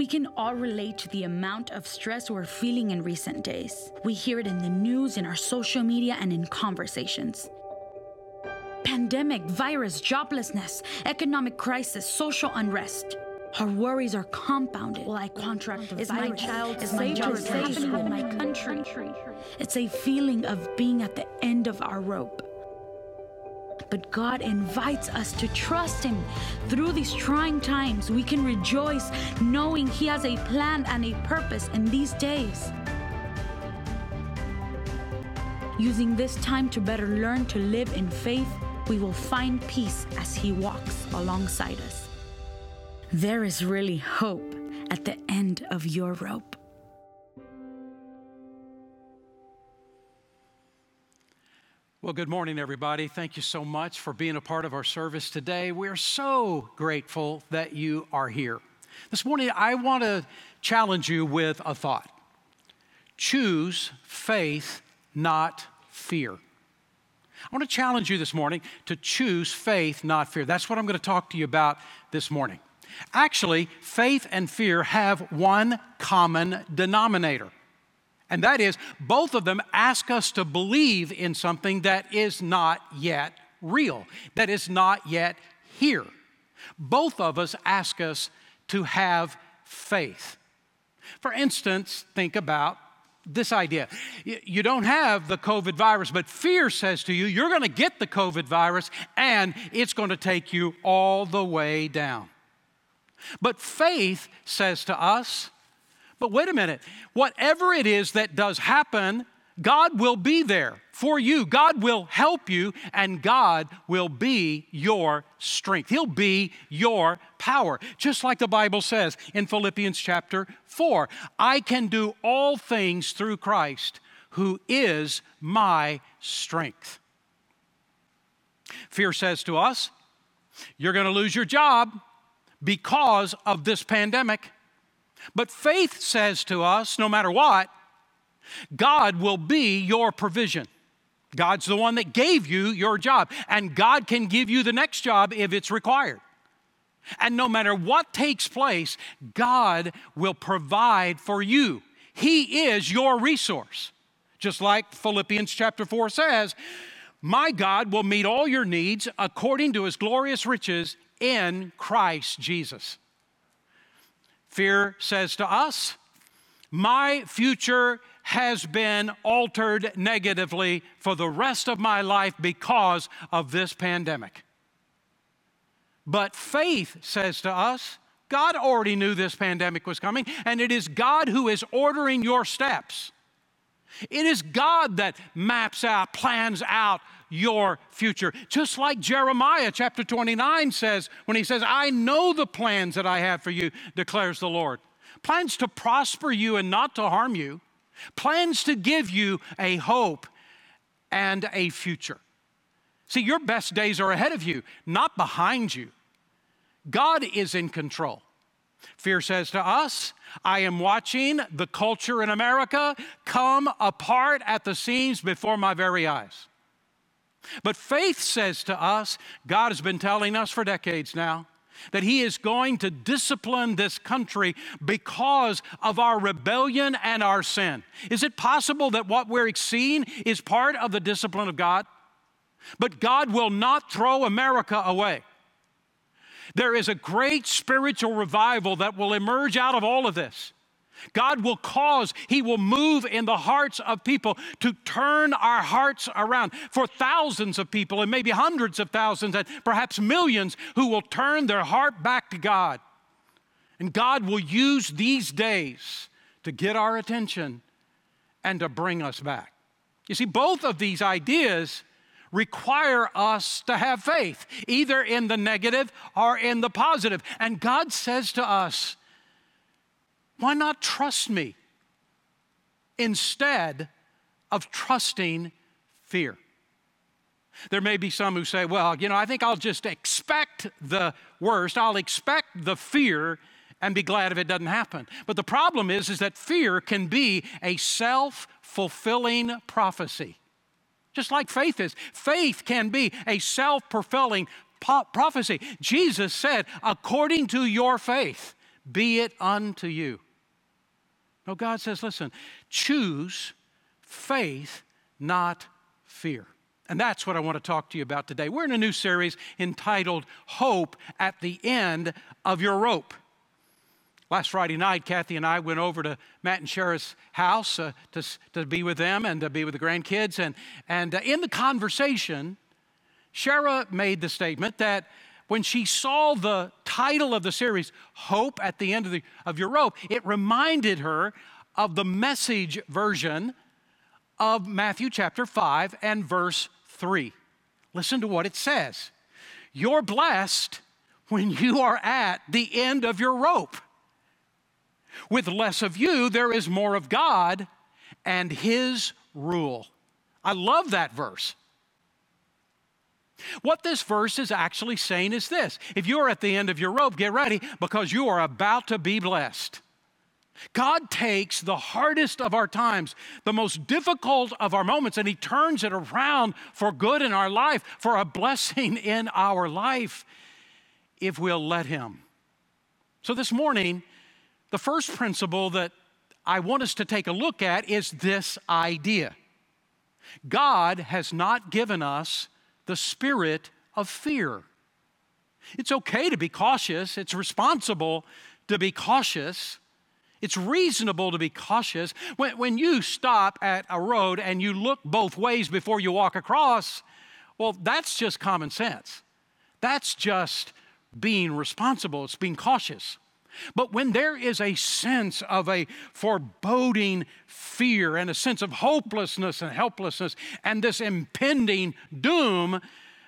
We can all relate to the amount of stress we're feeling in recent days. We hear it in the news, in our social media, and in conversations. Pandemic, virus, joblessness, economic crisis, social unrest. Our worries are compounded. Will I contract the Is virus? my child Is safe? my job safe in my country? It's a feeling of being at the end of our rope. But God invites us to trust Him. Through these trying times, we can rejoice knowing He has a plan and a purpose in these days. Using this time to better learn to live in faith, we will find peace as He walks alongside us. There is really hope at the end of your rope. Well, good morning, everybody. Thank you so much for being a part of our service today. We're so grateful that you are here. This morning, I want to challenge you with a thought choose faith, not fear. I want to challenge you this morning to choose faith, not fear. That's what I'm going to talk to you about this morning. Actually, faith and fear have one common denominator. And that is, both of them ask us to believe in something that is not yet real, that is not yet here. Both of us ask us to have faith. For instance, think about this idea. You don't have the COVID virus, but fear says to you, you're going to get the COVID virus and it's going to take you all the way down. But faith says to us, but wait a minute, whatever it is that does happen, God will be there for you. God will help you, and God will be your strength. He'll be your power. Just like the Bible says in Philippians chapter 4 I can do all things through Christ who is my strength. Fear says to us, You're going to lose your job because of this pandemic. But faith says to us no matter what, God will be your provision. God's the one that gave you your job, and God can give you the next job if it's required. And no matter what takes place, God will provide for you. He is your resource. Just like Philippians chapter 4 says, My God will meet all your needs according to his glorious riches in Christ Jesus. Fear says to us, My future has been altered negatively for the rest of my life because of this pandemic. But faith says to us, God already knew this pandemic was coming, and it is God who is ordering your steps. It is God that maps out, plans out your future. Just like Jeremiah chapter 29 says, when he says, I know the plans that I have for you, declares the Lord. Plans to prosper you and not to harm you, plans to give you a hope and a future. See, your best days are ahead of you, not behind you. God is in control. Fear says to us, I am watching the culture in America come apart at the seams before my very eyes. But faith says to us, God has been telling us for decades now, that He is going to discipline this country because of our rebellion and our sin. Is it possible that what we're seeing is part of the discipline of God? But God will not throw America away. There is a great spiritual revival that will emerge out of all of this. God will cause, He will move in the hearts of people to turn our hearts around for thousands of people and maybe hundreds of thousands and perhaps millions who will turn their heart back to God. And God will use these days to get our attention and to bring us back. You see, both of these ideas require us to have faith, either in the negative or in the positive. And God says to us, why not trust me instead of trusting fear? There may be some who say, well, you know, I think I'll just expect the worst. I'll expect the fear and be glad if it doesn't happen. But the problem is, is that fear can be a self fulfilling prophecy. Just like faith is. Faith can be a self fulfilling prophecy. Jesus said, according to your faith, be it unto you. No, God says, listen, choose faith, not fear. And that's what I want to talk to you about today. We're in a new series entitled Hope at the End of Your Rope. Last Friday night, Kathy and I went over to Matt and Shara's house uh, to, to be with them and to be with the grandkids. And, and uh, in the conversation, Shara made the statement that when she saw the title of the series, Hope at the End of, the, of Your Rope, it reminded her of the message version of Matthew chapter 5 and verse 3. Listen to what it says You're blessed when you are at the end of your rope. With less of you, there is more of God and His rule. I love that verse. What this verse is actually saying is this if you're at the end of your rope, get ready because you are about to be blessed. God takes the hardest of our times, the most difficult of our moments, and He turns it around for good in our life, for a blessing in our life, if we'll let Him. So this morning, the first principle that I want us to take a look at is this idea God has not given us the spirit of fear. It's okay to be cautious, it's responsible to be cautious. It's reasonable to be cautious. When, when you stop at a road and you look both ways before you walk across, well, that's just common sense. That's just being responsible, it's being cautious. But when there is a sense of a foreboding fear and a sense of hopelessness and helplessness and this impending doom,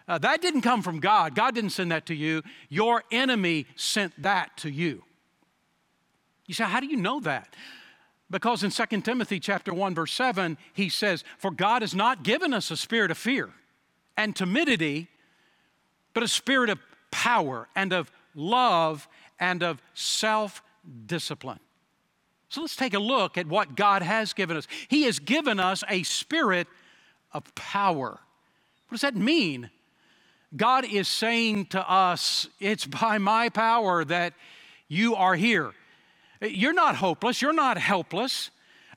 uh, that didn't come from God. God didn't send that to you. Your enemy sent that to you. You say, how do you know that? Because in 2 Timothy chapter 1 verse 7, he says, "For God has not given us a spirit of fear and timidity, but a spirit of power and of love and of self discipline. So let's take a look at what God has given us. He has given us a spirit of power. What does that mean? God is saying to us, It's by my power that you are here. You're not hopeless, you're not helpless.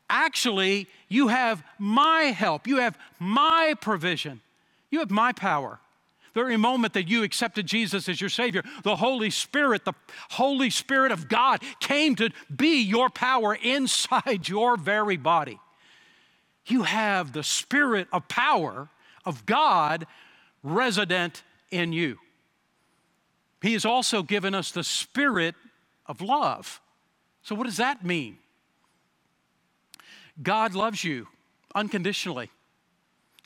Actually, you have my help, you have my provision, you have my power very moment that you accepted Jesus as your Savior, the Holy Spirit, the Holy Spirit of God came to be your power inside your very body. You have the Spirit of power of God resident in you. He has also given us the Spirit of love. So, what does that mean? God loves you unconditionally.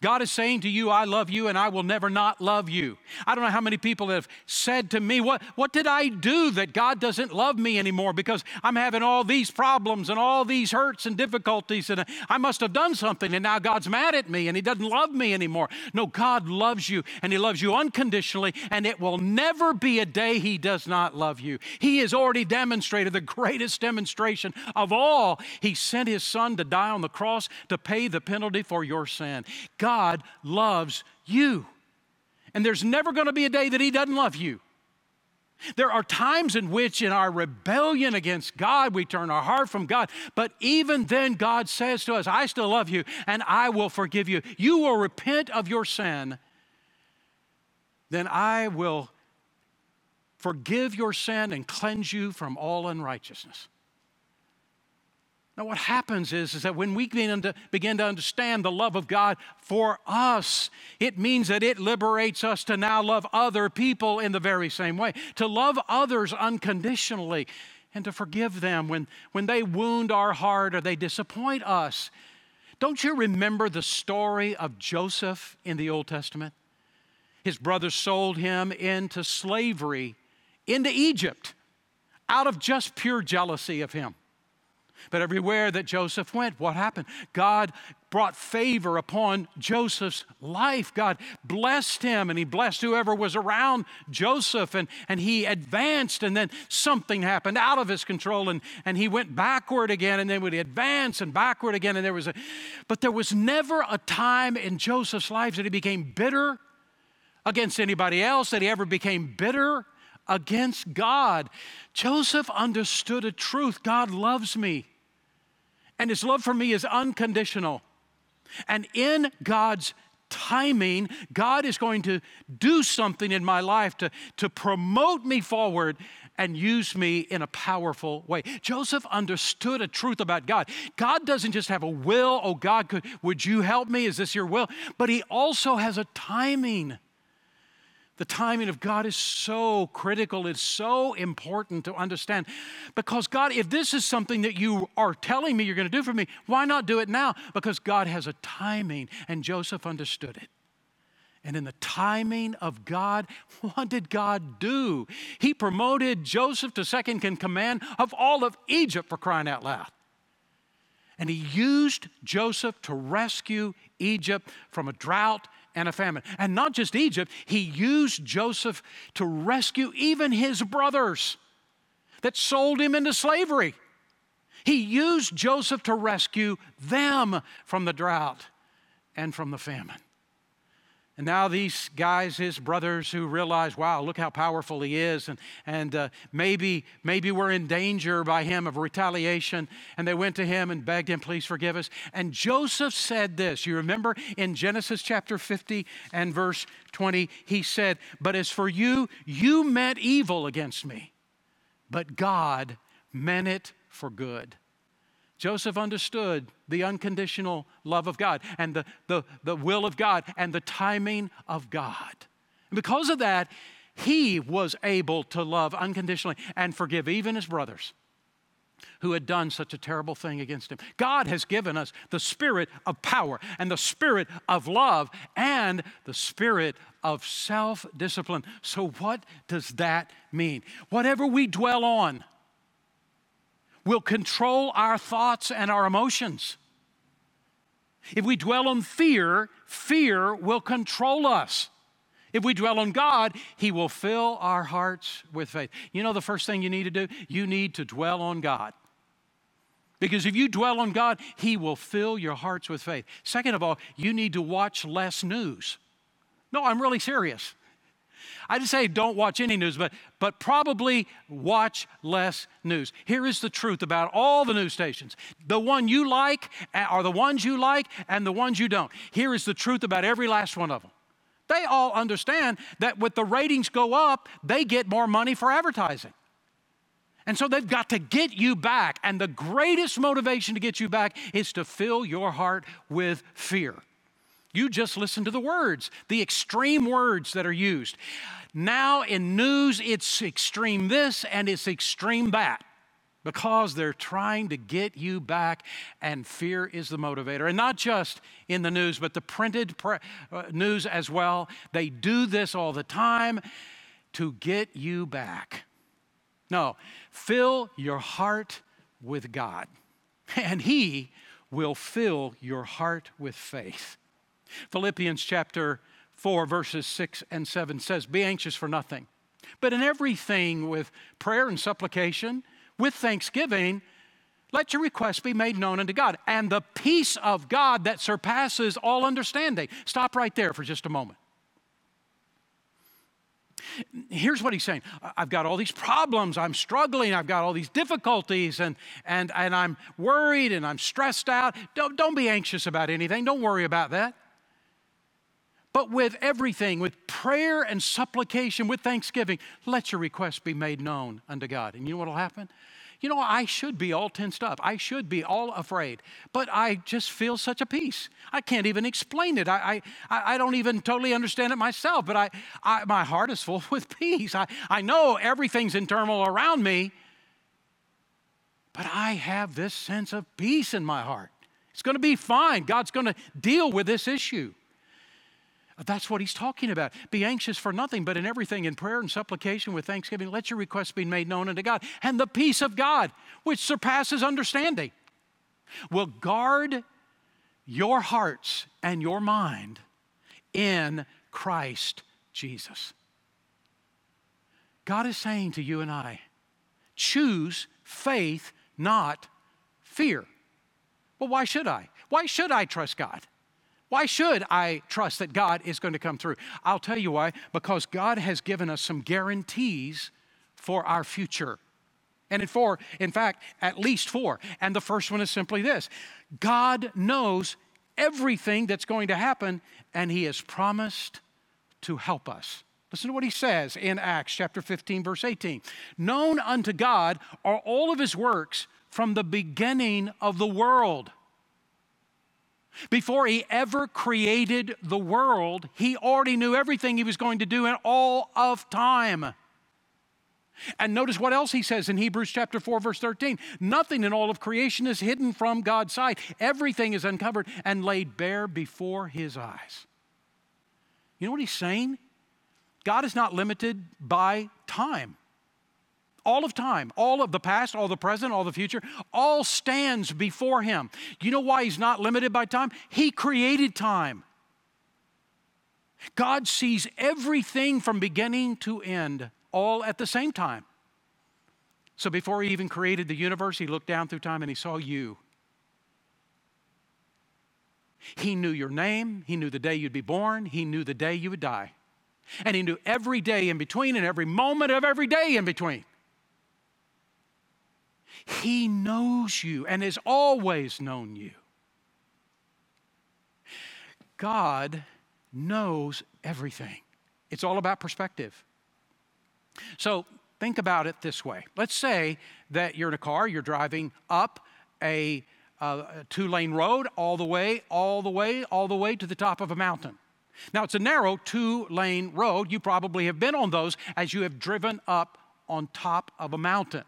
God is saying to you, I love you and I will never not love you. I don't know how many people have said to me, What, what did I do that God doesn't love me anymore because I'm having all these problems and all these hurts and difficulties and I must have done something and now God's mad at me and He doesn't love me anymore. No, God loves you and He loves you unconditionally and it will never be a day He does not love you. He has already demonstrated the greatest demonstration of all. He sent His Son to die on the cross to pay the penalty for your sin. God God loves you. And there's never going to be a day that He doesn't love you. There are times in which, in our rebellion against God, we turn our heart from God. But even then, God says to us, I still love you and I will forgive you. You will repent of your sin, then I will forgive your sin and cleanse you from all unrighteousness. Now, what happens is, is that when we begin to, begin to understand the love of God for us, it means that it liberates us to now love other people in the very same way, to love others unconditionally, and to forgive them when, when they wound our heart or they disappoint us. Don't you remember the story of Joseph in the Old Testament? His brothers sold him into slavery into Egypt out of just pure jealousy of him. But everywhere that Joseph went, what happened? God brought favor upon Joseph's life. God blessed him and he blessed whoever was around Joseph and, and he advanced and then something happened out of his control and, and he went backward again and then would advance and backward again and there was a but there was never a time in Joseph's life that he became bitter against anybody else, that he ever became bitter against God. Joseph understood a truth God loves me, and his love for me is unconditional. And in God's timing, God is going to do something in my life to, to promote me forward and use me in a powerful way. Joseph understood a truth about God. God doesn't just have a will, oh God, could, would you help me? Is this your will? But He also has a timing. The timing of God is so critical, it's so important to understand. Because, God, if this is something that you are telling me you're going to do for me, why not do it now? Because God has a timing, and Joseph understood it. And in the timing of God, what did God do? He promoted Joseph to second in command of all of Egypt for crying out loud. And he used Joseph to rescue Egypt from a drought and a famine. And not just Egypt, he used Joseph to rescue even his brothers that sold him into slavery. He used Joseph to rescue them from the drought and from the famine. And now these guys, his brothers, who realize, wow, look how powerful he is, and, and uh, maybe, maybe we're in danger by him of retaliation. And they went to him and begged him, please forgive us. And Joseph said this. You remember in Genesis chapter 50 and verse 20, he said, But as for you, you meant evil against me, but God meant it for good Joseph understood the unconditional love of God and the, the, the will of God and the timing of God. And because of that, he was able to love unconditionally and forgive even his brothers who had done such a terrible thing against him. God has given us the spirit of power and the spirit of love and the spirit of self discipline. So, what does that mean? Whatever we dwell on, will control our thoughts and our emotions. If we dwell on fear, fear will control us. If we dwell on God, He will fill our hearts with faith. You know the first thing you need to do? You need to dwell on God. Because if you dwell on God, He will fill your hearts with faith. Second of all, you need to watch less news. No, I'm really serious. I didn't say don't watch any news, but, but probably watch less news. Here is the truth about all the news stations the one you like uh, are the ones you like, and the ones you don't. Here is the truth about every last one of them. They all understand that with the ratings go up, they get more money for advertising. And so they've got to get you back. And the greatest motivation to get you back is to fill your heart with fear. You just listen to the words, the extreme words that are used. Now in news, it's extreme this and it's extreme that because they're trying to get you back, and fear is the motivator. And not just in the news, but the printed pre- uh, news as well. They do this all the time to get you back. No, fill your heart with God, and He will fill your heart with faith. Philippians chapter 4, verses 6 and 7 says, Be anxious for nothing, but in everything with prayer and supplication, with thanksgiving, let your requests be made known unto God. And the peace of God that surpasses all understanding. Stop right there for just a moment. Here's what he's saying I've got all these problems, I'm struggling, I've got all these difficulties, and, and, and I'm worried and I'm stressed out. Don't, don't be anxious about anything, don't worry about that but with everything, with prayer and supplication, with thanksgiving, let your requests be made known unto God. And you know what will happen? You know, I should be all tensed up. I should be all afraid. But I just feel such a peace. I can't even explain it. I, I, I don't even totally understand it myself, but I, I, my heart is full with peace. I, I know everything's in turmoil around me, but I have this sense of peace in my heart. It's going to be fine. God's going to deal with this issue. That's what he's talking about. Be anxious for nothing, but in everything, in prayer and supplication with thanksgiving, let your requests be made known unto God. And the peace of God, which surpasses understanding, will guard your hearts and your mind in Christ Jesus. God is saying to you and I, choose faith, not fear. Well, why should I? Why should I trust God? Why should I trust that God is going to come through? I'll tell you why. Because God has given us some guarantees for our future. And in four, in fact, at least four. And the first one is simply this God knows everything that's going to happen, and He has promised to help us. Listen to what he says in Acts chapter 15, verse 18. Known unto God are all of his works from the beginning of the world. Before he ever created the world, he already knew everything he was going to do in all of time. And notice what else he says in Hebrews chapter 4 verse 13. Nothing in all of creation is hidden from God's sight. Everything is uncovered and laid bare before his eyes. You know what he's saying? God is not limited by time. All of time, all of the past, all the present, all the future, all stands before him. You know why he's not limited by time? He created time. God sees everything from beginning to end all at the same time. So before he even created the universe, he looked down through time and he saw you. He knew your name, he knew the day you'd be born, he knew the day you would die. And he knew every day in between and every moment of every day in between. He knows you and has always known you. God knows everything. It's all about perspective. So think about it this way. Let's say that you're in a car, you're driving up a, a two lane road all the way, all the way, all the way to the top of a mountain. Now, it's a narrow two lane road. You probably have been on those as you have driven up on top of a mountain.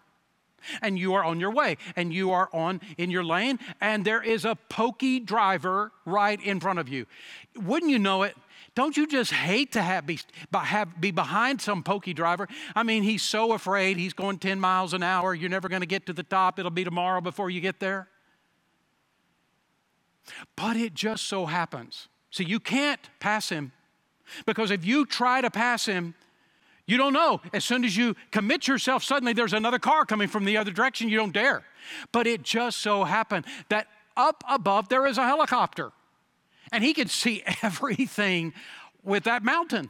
And you are on your way, and you are on in your lane, and there is a pokey driver right in front of you. Wouldn't you know it? Don't you just hate to have be, have, be behind some pokey driver? I mean, he's so afraid he's going 10 miles an hour. You're never going to get to the top. It'll be tomorrow before you get there. But it just so happens. See, you can't pass him because if you try to pass him, you don't know. As soon as you commit yourself, suddenly there's another car coming from the other direction. You don't dare. But it just so happened that up above there is a helicopter and he can see everything with that mountain.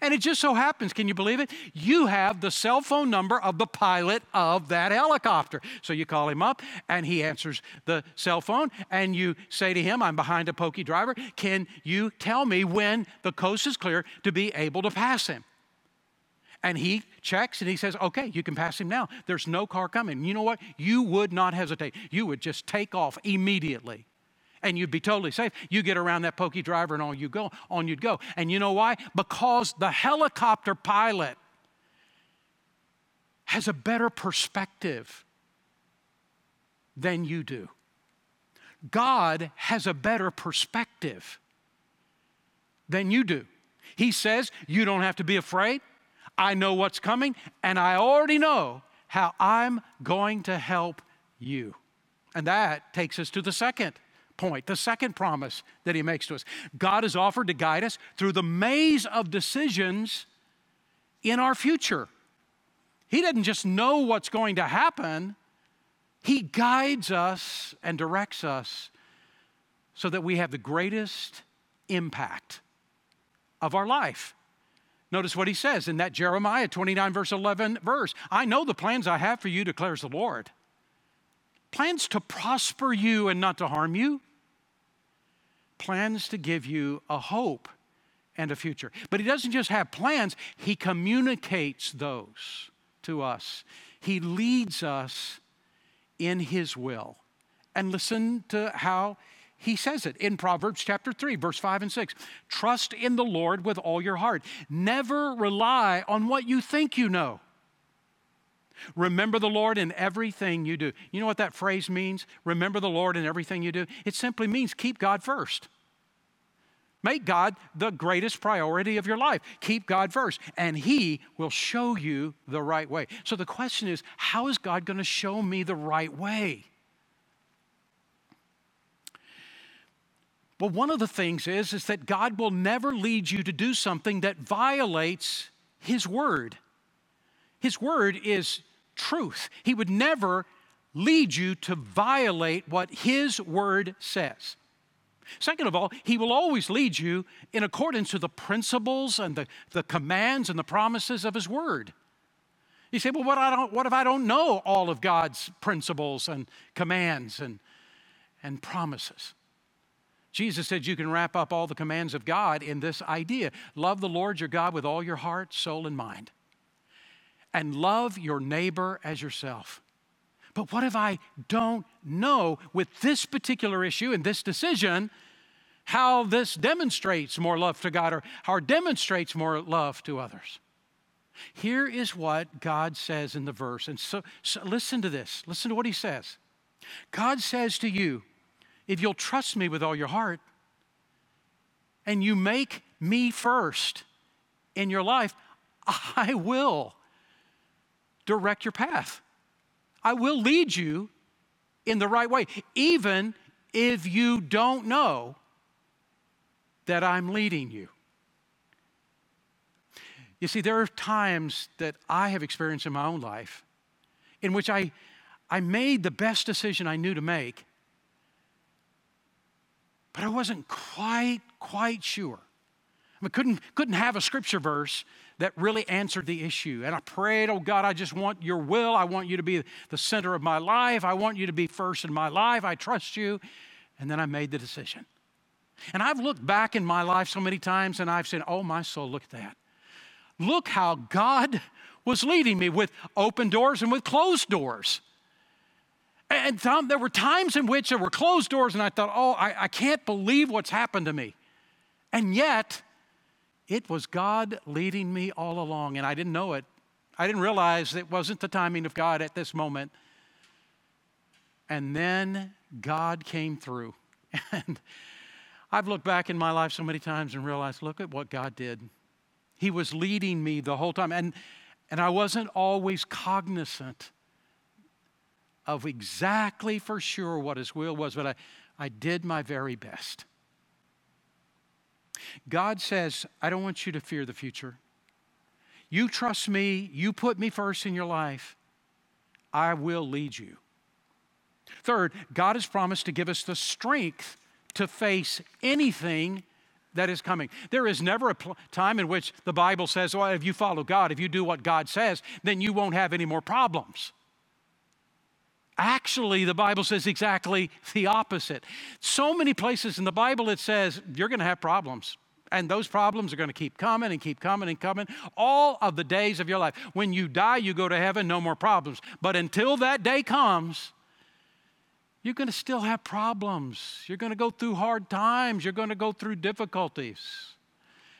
And it just so happens, can you believe it? You have the cell phone number of the pilot of that helicopter. So you call him up and he answers the cell phone and you say to him, I'm behind a pokey driver. Can you tell me when the coast is clear to be able to pass him? And he checks and he says, Okay, you can pass him now. There's no car coming. You know what? You would not hesitate. You would just take off immediately and you'd be totally safe. You get around that pokey driver and on you go, on you'd go. And you know why? Because the helicopter pilot has a better perspective than you do. God has a better perspective than you do. He says, You don't have to be afraid. I know what's coming, and I already know how I'm going to help you. And that takes us to the second point, the second promise that he makes to us. God has offered to guide us through the maze of decisions in our future. He doesn't just know what's going to happen, He guides us and directs us so that we have the greatest impact of our life. Notice what he says in that Jeremiah 29, verse 11 verse. I know the plans I have for you, declares the Lord. Plans to prosper you and not to harm you, plans to give you a hope and a future. But He doesn't just have plans, He communicates those to us. He leads us in His will. And listen to how he says it in Proverbs chapter 3, verse 5 and 6. Trust in the Lord with all your heart. Never rely on what you think you know. Remember the Lord in everything you do. You know what that phrase means? Remember the Lord in everything you do? It simply means keep God first. Make God the greatest priority of your life. Keep God first, and He will show you the right way. So the question is how is God going to show me the right way? Well, one of the things is, is that God will never lead you to do something that violates His Word. His Word is truth. He would never lead you to violate what His Word says. Second of all, He will always lead you in accordance to the principles and the, the commands and the promises of His Word. You say, well, what, I don't, what if I don't know all of God's principles and commands and, and promises? Jesus said you can wrap up all the commands of God in this idea love the Lord your God with all your heart, soul, and mind, and love your neighbor as yourself. But what if I don't know with this particular issue and this decision how this demonstrates more love to God or how it demonstrates more love to others? Here is what God says in the verse. And so, so listen to this. Listen to what he says. God says to you, if you'll trust me with all your heart and you make me first in your life, I will direct your path. I will lead you in the right way, even if you don't know that I'm leading you. You see, there are times that I have experienced in my own life in which I, I made the best decision I knew to make, but I wasn't quite, quite sure. I mean, couldn't, couldn't have a scripture verse that really answered the issue. And I prayed, oh God, I just want your will. I want you to be the center of my life. I want you to be first in my life. I trust you. And then I made the decision. And I've looked back in my life so many times and I've said, oh, my soul, look at that. Look how God was leading me with open doors and with closed doors. And Tom, there were times in which there were closed doors, and I thought, oh, I, I can't believe what's happened to me. And yet, it was God leading me all along, and I didn't know it. I didn't realize it wasn't the timing of God at this moment. And then God came through. And I've looked back in my life so many times and realized, look at what God did. He was leading me the whole time. And, and I wasn't always cognizant of exactly for sure what His will was, but I, I did my very best. God says, I don't want you to fear the future. You trust me, you put me first in your life, I will lead you. Third, God has promised to give us the strength to face anything that is coming. There is never a pl- time in which the Bible says, well, if you follow God, if you do what God says, then you won't have any more problems. Actually, the Bible says exactly the opposite. So many places in the Bible it says you're going to have problems. And those problems are going to keep coming and keep coming and coming all of the days of your life. When you die, you go to heaven, no more problems. But until that day comes, you're going to still have problems. You're going to go through hard times. You're going to go through difficulties.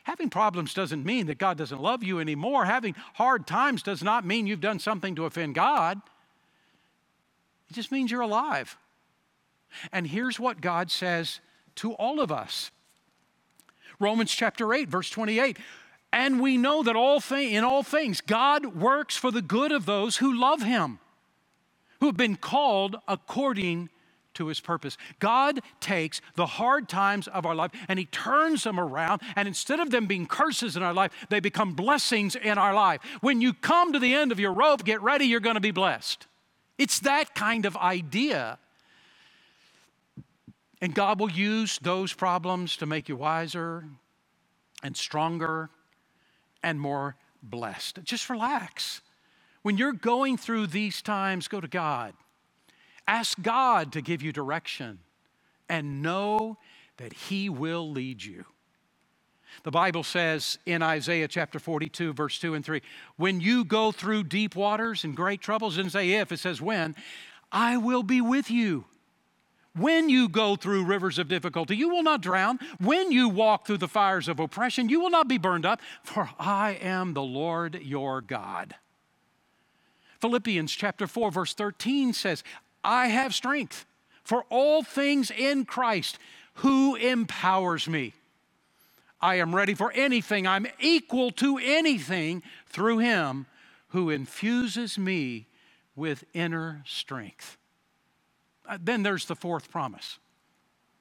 Having problems doesn't mean that God doesn't love you anymore. Having hard times does not mean you've done something to offend God. It just means you're alive. And here's what God says to all of us Romans chapter 8, verse 28. And we know that all in all things, God works for the good of those who love Him, who have been called according to His purpose. God takes the hard times of our life and He turns them around, and instead of them being curses in our life, they become blessings in our life. When you come to the end of your rope, get ready, you're going to be blessed. It's that kind of idea. And God will use those problems to make you wiser and stronger and more blessed. Just relax. When you're going through these times, go to God. Ask God to give you direction and know that He will lead you. The Bible says in Isaiah chapter 42, verse 2 and 3, when you go through deep waters and great troubles, and say if, it says when, I will be with you. When you go through rivers of difficulty, you will not drown. When you walk through the fires of oppression, you will not be burned up, for I am the Lord your God. Philippians chapter 4, verse 13 says, I have strength for all things in Christ who empowers me. I am ready for anything. I'm equal to anything through Him who infuses me with inner strength. Uh, then there's the fourth promise.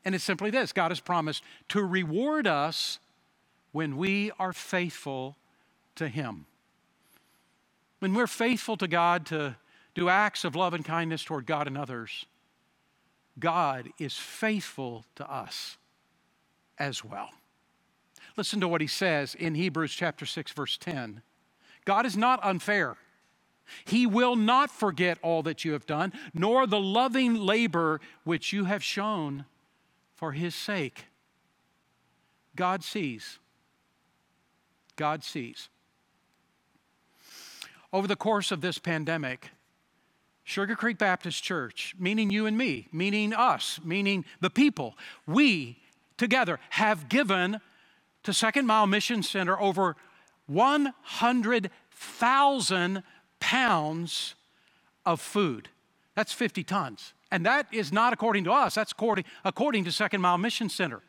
And it's simply this God has promised to reward us when we are faithful to Him. When we're faithful to God to do acts of love and kindness toward God and others, God is faithful to us as well. Listen to what he says in Hebrews chapter 6 verse 10. God is not unfair. He will not forget all that you have done, nor the loving labor which you have shown for his sake. God sees. God sees. Over the course of this pandemic, Sugar Creek Baptist Church, meaning you and me, meaning us, meaning the people, we together have given to Second Mile Mission Center over 100,000 pounds of food. That's 50 tons. And that is not according to us, that's according, according to Second Mile Mission Center.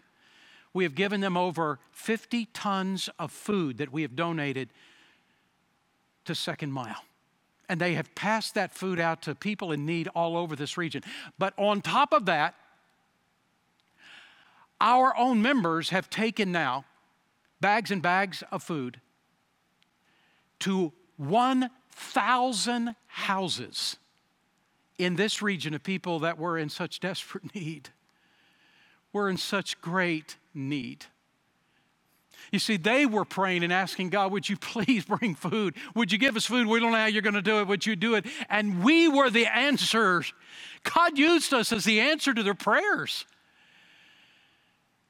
We have given them over 50 tons of food that we have donated to Second Mile. And they have passed that food out to people in need all over this region. But on top of that, our own members have taken now bags and bags of food to 1,000 houses in this region of people that were in such desperate need. We're in such great need. You see, they were praying and asking God, Would you please bring food? Would you give us food? We don't know how you're going to do it. Would you do it? And we were the answers. God used us as the answer to their prayers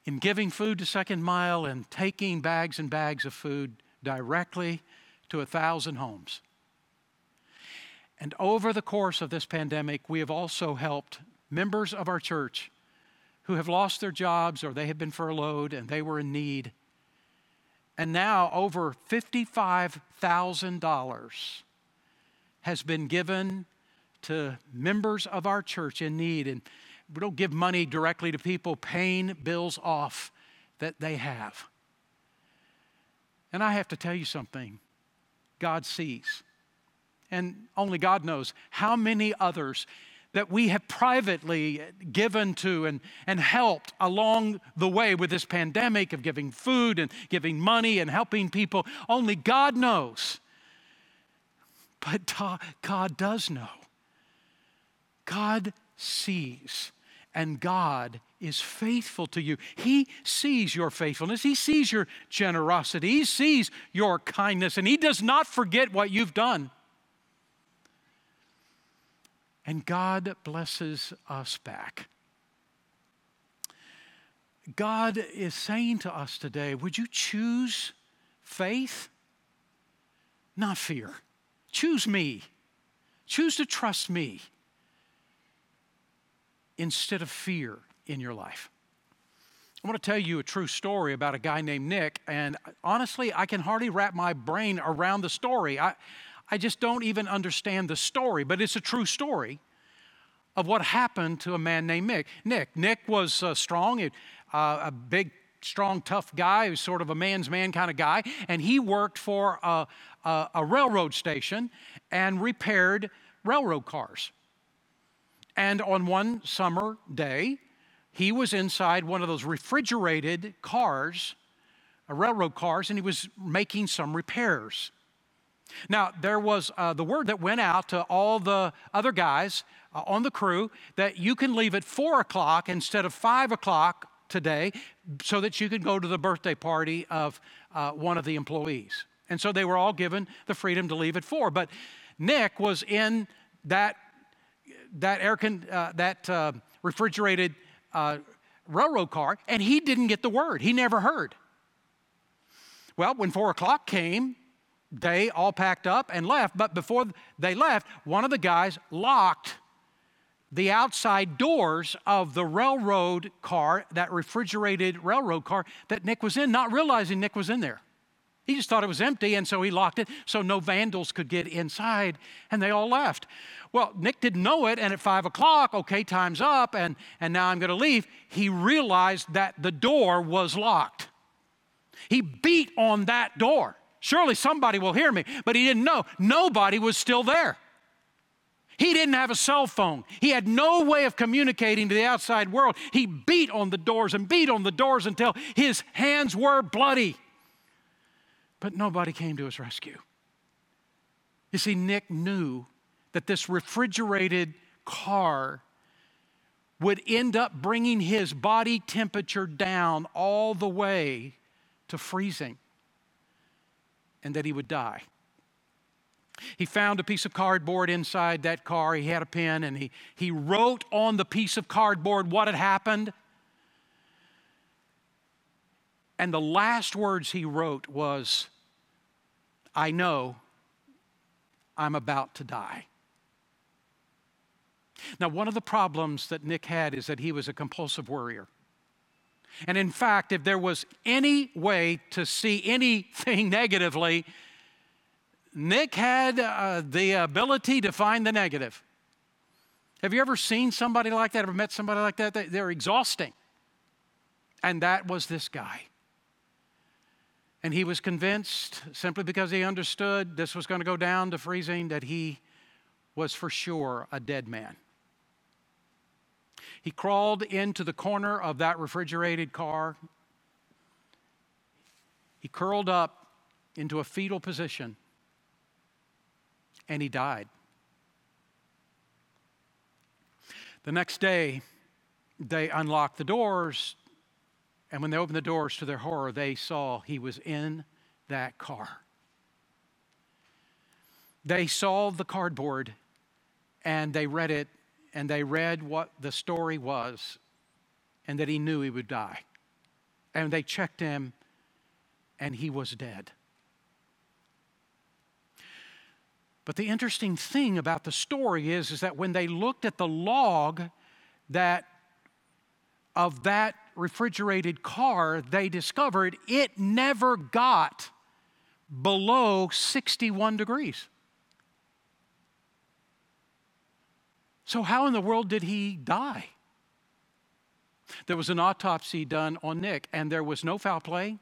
in giving food to Second Mile and taking bags and bags of food directly to a thousand homes. And over the course of this pandemic, we have also helped members of our church who have lost their jobs or they have been furloughed and they were in need. And now over $55,000 has been given to members of our church in need. And we don't give money directly to people paying bills off that they have. And I have to tell you something God sees. And only God knows how many others that we have privately given to and, and helped along the way with this pandemic of giving food and giving money and helping people. Only God knows. But God does know. God sees, and God is faithful to you. He sees your faithfulness, He sees your generosity, He sees your kindness, and He does not forget what you've done. And God blesses us back. God is saying to us today would you choose faith, not fear? Choose me. Choose to trust me instead of fear in your life. I want to tell you a true story about a guy named Nick, and honestly, I can hardly wrap my brain around the story. I, I just don't even understand the story, but it's a true story of what happened to a man named Nick. Nick, Nick was uh, strong, uh, a big, strong, tough guy, was sort of a man's man kind of guy, and he worked for a, a, a railroad station and repaired railroad cars. And on one summer day, he was inside one of those refrigerated cars, railroad cars, and he was making some repairs. Now, there was uh, the word that went out to all the other guys uh, on the crew that you can leave at four o'clock instead of five o'clock today so that you can go to the birthday party of uh, one of the employees. And so they were all given the freedom to leave at four. But Nick was in that, that, air con, uh, that uh, refrigerated uh, railroad car and he didn't get the word. He never heard. Well, when four o'clock came, they all packed up and left. But before they left, one of the guys locked the outside doors of the railroad car, that refrigerated railroad car that Nick was in, not realizing Nick was in there. He just thought it was empty, and so he locked it so no vandals could get inside, and they all left. Well, Nick didn't know it, and at five o'clock, okay, time's up, and, and now I'm to leave. He realized that the door was locked. He beat on that door. Surely somebody will hear me. But he didn't know. Nobody was still there. He didn't have a cell phone. He had no way of communicating to the outside world. He beat on the doors and beat on the doors until his hands were bloody. But nobody came to his rescue. You see, Nick knew that this refrigerated car would end up bringing his body temperature down all the way to freezing and that he would die. He found a piece of cardboard inside that car. He had a pen and he, he wrote on the piece of cardboard what had happened. And the last words he wrote was, I know I'm about to die. Now, one of the problems that Nick had is that he was a compulsive worrier. And in fact, if there was any way to see anything negatively, Nick had uh, the ability to find the negative. Have you ever seen somebody like that, ever met somebody like that? They're exhausting. And that was this guy. And he was convinced, simply because he understood this was going to go down to freezing, that he was for sure a dead man. He crawled into the corner of that refrigerated car. He curled up into a fetal position and he died. The next day, they unlocked the doors, and when they opened the doors to their horror, they saw he was in that car. They saw the cardboard and they read it and they read what the story was and that he knew he would die. And they checked him and he was dead. But the interesting thing about the story is, is that when they looked at the log that of that refrigerated car, they discovered it never got below 61 degrees. So, how in the world did he die? There was an autopsy done on Nick, and there was no foul play,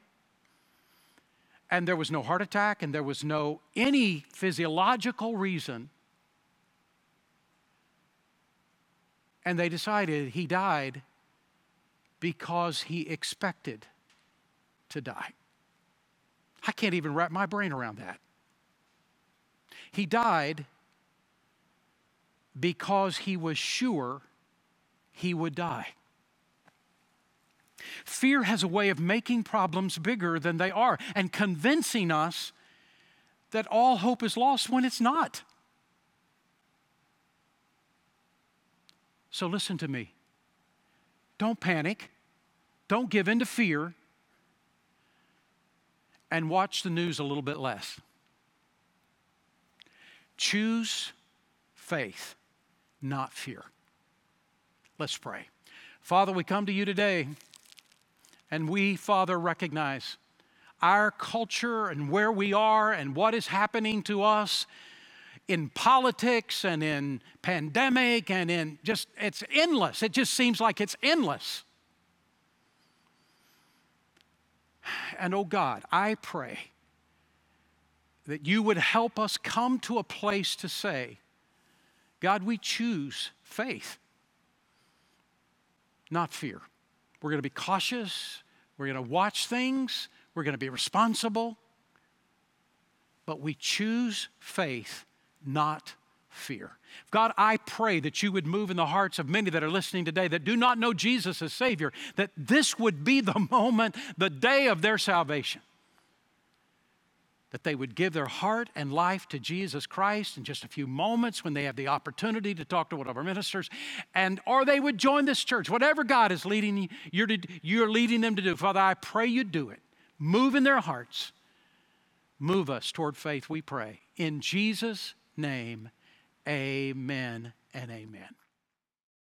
and there was no heart attack, and there was no any physiological reason. And they decided he died because he expected to die. I can't even wrap my brain around that. He died because he was sure he would die. Fear has a way of making problems bigger than they are and convincing us that all hope is lost when it's not. So listen to me. Don't panic. Don't give in to fear. And watch the news a little bit less. Choose faith not fear. Let's pray. Father, we come to you today, and we, Father, recognize our culture and where we are and what is happening to us in politics and in pandemic and in just, it's endless. It just seems like it's endless. And oh God, I pray that you would help us come to a place to say, God, we choose faith, not fear. We're going to be cautious. We're going to watch things. We're going to be responsible. But we choose faith, not fear. God, I pray that you would move in the hearts of many that are listening today that do not know Jesus as Savior, that this would be the moment, the day of their salvation that they would give their heart and life to Jesus Christ in just a few moments when they have the opportunity to talk to one of our ministers, and or they would join this church. Whatever God is leading you, you're, to, you're leading them to do. Father, I pray you do it. Move in their hearts. Move us toward faith, we pray. In Jesus' name, amen and amen.